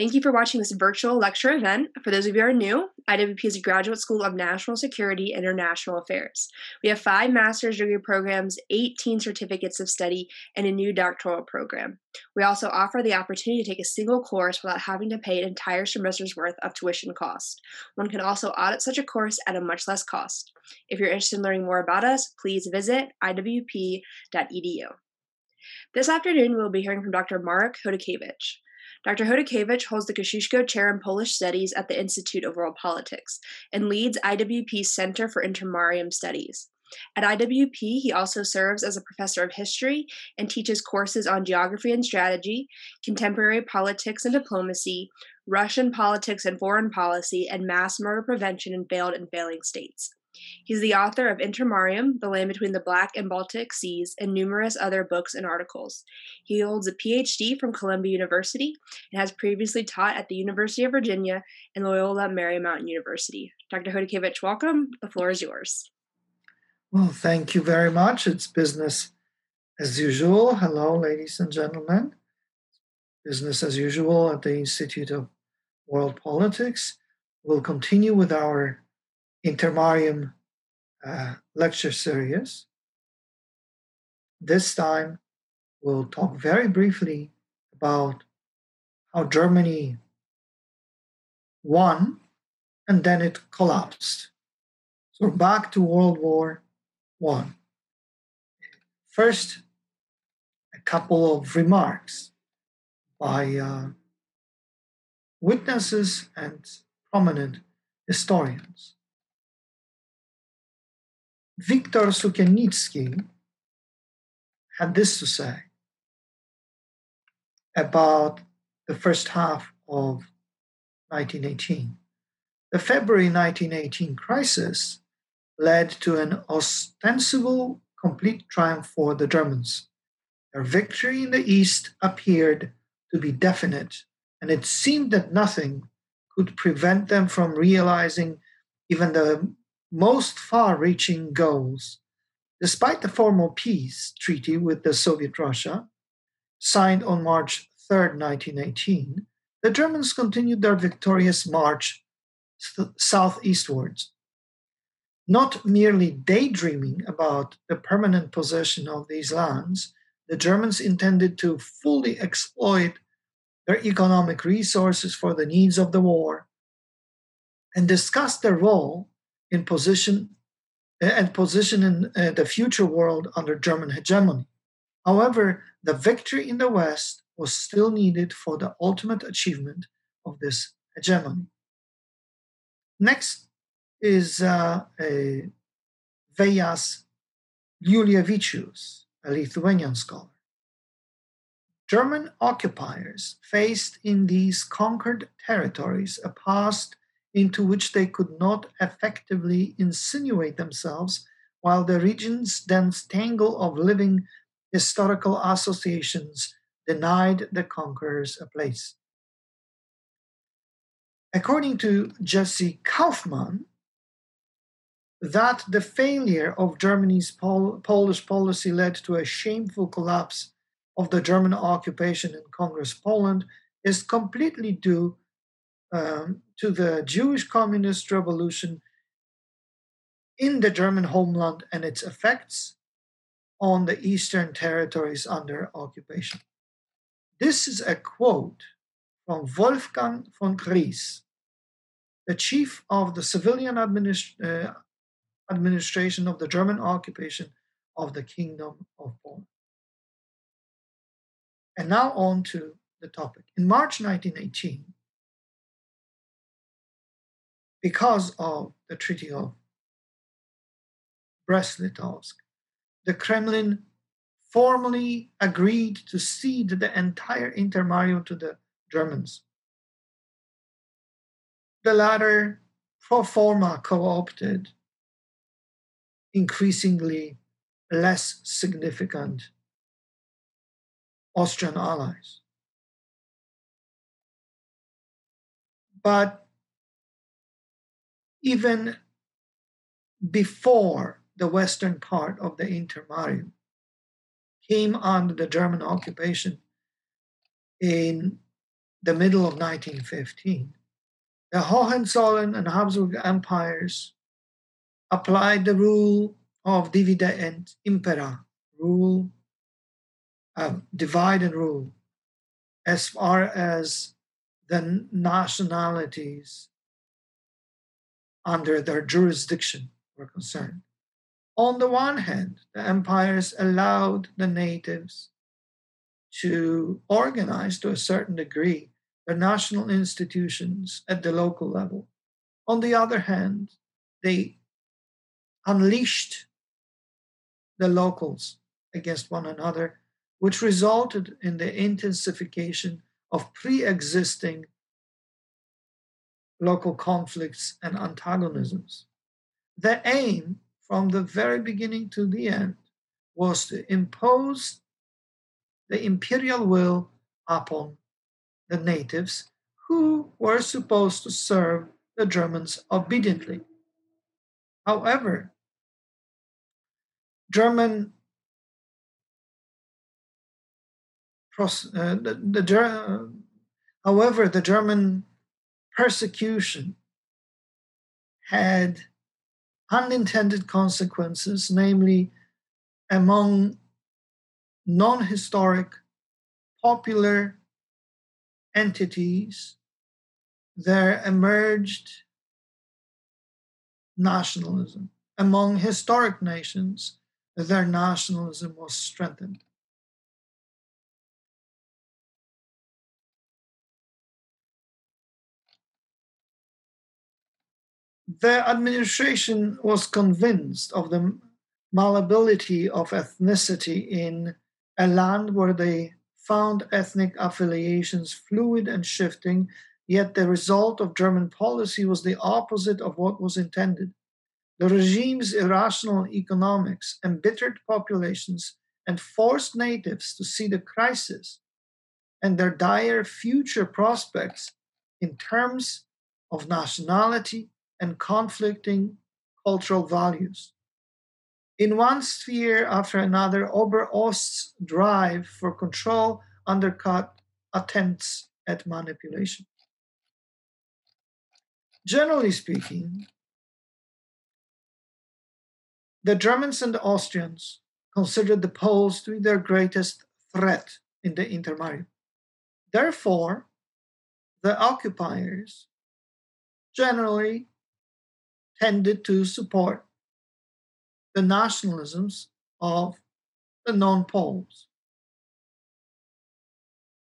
Thank you for watching this virtual lecture event. For those of you who are new, IWP is a graduate school of national security and international affairs. We have five master's degree programs, 18 certificates of study, and a new doctoral program. We also offer the opportunity to take a single course without having to pay an entire semester's worth of tuition cost. One can also audit such a course at a much less cost. If you're interested in learning more about us, please visit iwp.edu. This afternoon, we'll be hearing from Dr. Marek Chodakiewicz. Dr. Chodakiewicz holds the Kosciuszko Chair in Polish Studies at the Institute of World Politics and leads IWP's Center for Intermarium Studies. At IWP, he also serves as a professor of history and teaches courses on geography and strategy, contemporary politics and diplomacy, Russian politics and foreign policy, and mass murder prevention in failed and failing states. He's the author of Intermarium, The Land Between the Black and Baltic Seas, and numerous other books and articles. He holds a PhD from Columbia University and has previously taught at the University of Virginia and Loyola Marymount University. Dr. Chodakiewicz, welcome. The floor is yours. Well, thank you very much. It's business as usual. Hello, ladies and gentlemen. Business as usual at the Institute of World Politics. We'll continue with our Intermarium uh, lecture series. This time, we'll talk very briefly about how Germany won and then it collapsed. So back to World War One. First, a couple of remarks by uh, witnesses and prominent historians. Wiktor Sukienicki had this to say about the first half of 1918. The February 1918 crisis led to an ostensible complete triumph for the Germans. Their victory in the East appeared to be definite, and it seemed that nothing could prevent them from realizing even the most far reaching goals. Despite the formal peace treaty with the Soviet Russia, signed on March 3, 1918, the Germans continued their victorious march southeastwards. Not merely daydreaming about the permanent possession of these lands, the Germans intended to fully exploit their economic resources for the needs of the war and discussed their role in position and position in uh, the future world under German hegemony. However, the victory in the West was still needed for the ultimate achievement of this hegemony. Next is uh, a Vejas Liulevicius, a Lithuanian scholar. German occupiers faced in these conquered territories a past into which they could not effectively insinuate themselves, while the region's dense tangle of living historical associations denied the conquerors a place. According to Jesse Kauffman, that the failure of Germany's Pol- Polish policy led to a shameful collapse of the German occupation in Congress Poland is completely due um, to the Jewish communist revolution in the German homeland and its effects on the eastern territories under occupation. This is a quote from Wolfgang von Kries, the chief of the civilian administ- uh, administration of the German occupation of the Kingdom of Poland. And now on to the topic. In March 1918, because of the Treaty of Brest-Litovsk, the Kremlin formally agreed to cede the entire Intermarium to the Germans. The latter pro forma co opted increasingly less significant Austrian allies. But even before the western part of the Intermarium came under the German occupation in the middle of 1915, the Hohenzollern and Habsburg empires applied the rule of divide et impera, rule, uh, divide and rule, as far as the nationalities under their jurisdiction were concerned. On the one hand, the empires allowed the natives to organize to a certain degree their national institutions at the local level. On the other hand, they unleashed the locals against one another, which resulted in the intensification of pre existing local conflicts and antagonisms. The aim from the very beginning to the end was to impose the imperial will upon the natives who were supposed to serve the Germans obediently. However, German uh, the, the, however, the German persecution had unintended consequences, namely among non historic popular entities, there emerged nationalism. Among historic nations, their nationalism was strengthened. The administration was convinced of the malleability of ethnicity in a land where they found ethnic affiliations fluid and shifting, yet the result of German policy was the opposite of what was intended. The regime's irrational economics embittered populations and forced natives to see the crisis and their dire future prospects in terms of nationality and conflicting cultural values. In one sphere after another, Oberost's drive for control undercut attempts at manipulation. Generally speaking, the Germans and Austrians considered the Poles to be their greatest threat in the Intermarium. Therefore, the occupiers generally tended to support the nationalisms of the non Poles.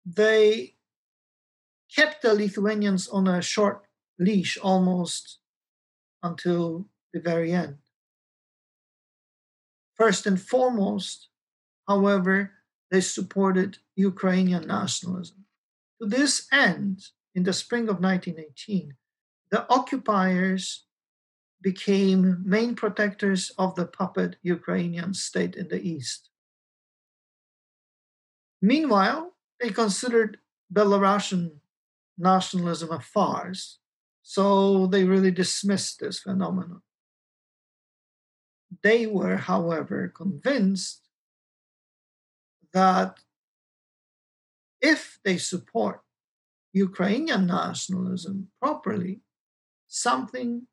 They kept the Lithuanians on a short leash almost until the very end. First and foremost, however, they supported Ukrainian nationalism. To this end, in the spring of 1918, the occupiers became main protectors of the puppet Ukrainian state in the east. Meanwhile, they considered Belarusian nationalism a farce, so they really dismissed this phenomenon. They were, however, convinced that if they support Ukrainian nationalism properly, something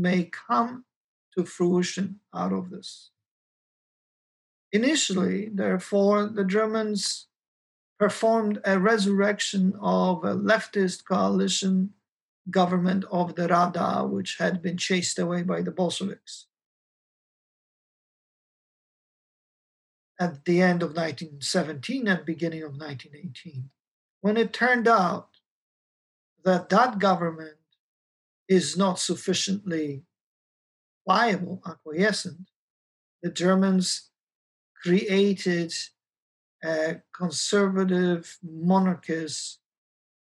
may come to fruition out of this. Initially, therefore, the Germans performed a resurrection of a leftist coalition government of the Rada, which had been chased away by the Bolsheviks. At the end of 1917 and beginning of 1918, when it turned out that that government is not sufficiently viable, acquiescent, the Germans created a conservative monarchist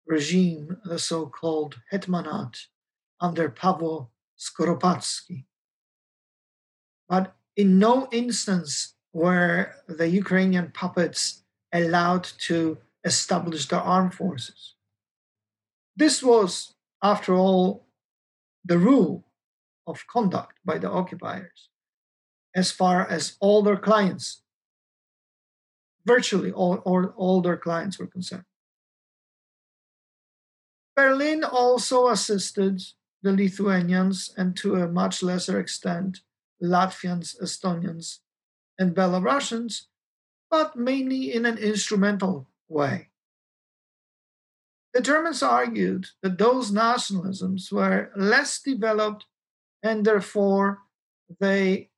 regime, the so called Hetmanat, under Pavel Skoropadsky. But in no instance were the Ukrainian puppets allowed to establish their armed forces. This was, after all, the rule of conduct by the occupiers as far as all their clients, virtually all, all, all their clients were concerned. Berlin also assisted the Lithuanians and to a much lesser extent Latvians, Estonians, and Belarusians, but mainly in an instrumental way. The Germans argued that those nationalisms were less developed and therefore they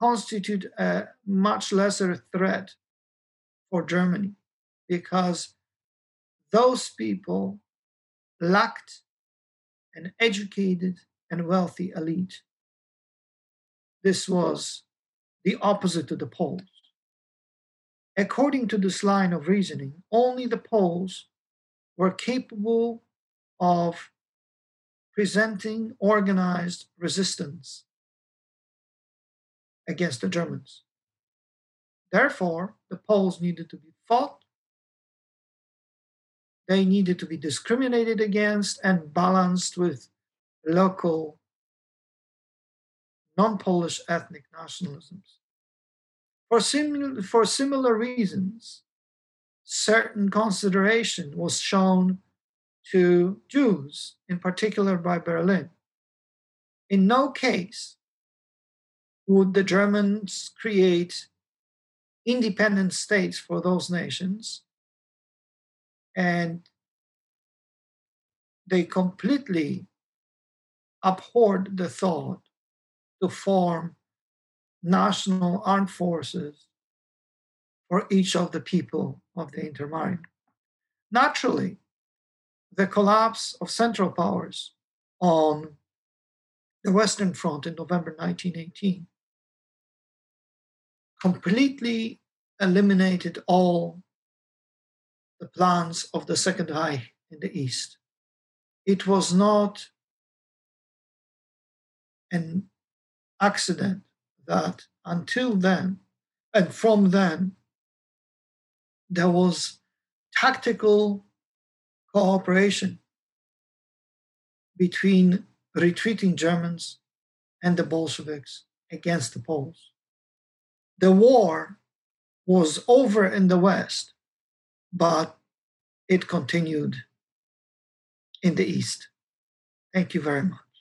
constitute a much lesser threat for Germany because those people lacked an educated and wealthy elite. This was the opposite to the Poles. According to this line of reasoning, only the Poles were capable of presenting organized resistance against the Germans. Therefore, the Poles needed to be fought, they needed to be discriminated against and balanced with local non Polish ethnic nationalisms. For, sim- for similar reasons, certain consideration was shown to Jews, in particular by Berlin. In no case would the Germans create independent states for those nations, and they completely abhorred the thought to form national armed forces for each of the people of the mm-hmm. Intermarium. Naturally, the collapse of Central Powers on the Western Front in November 1918 completely eliminated all the plans of the Second Reich in the East. It was not an accident that until then and from then there was tactical cooperation between retreating Germans and the Bolsheviks against the Poles. The war was over in the West, but it continued in the East. Thank you very much.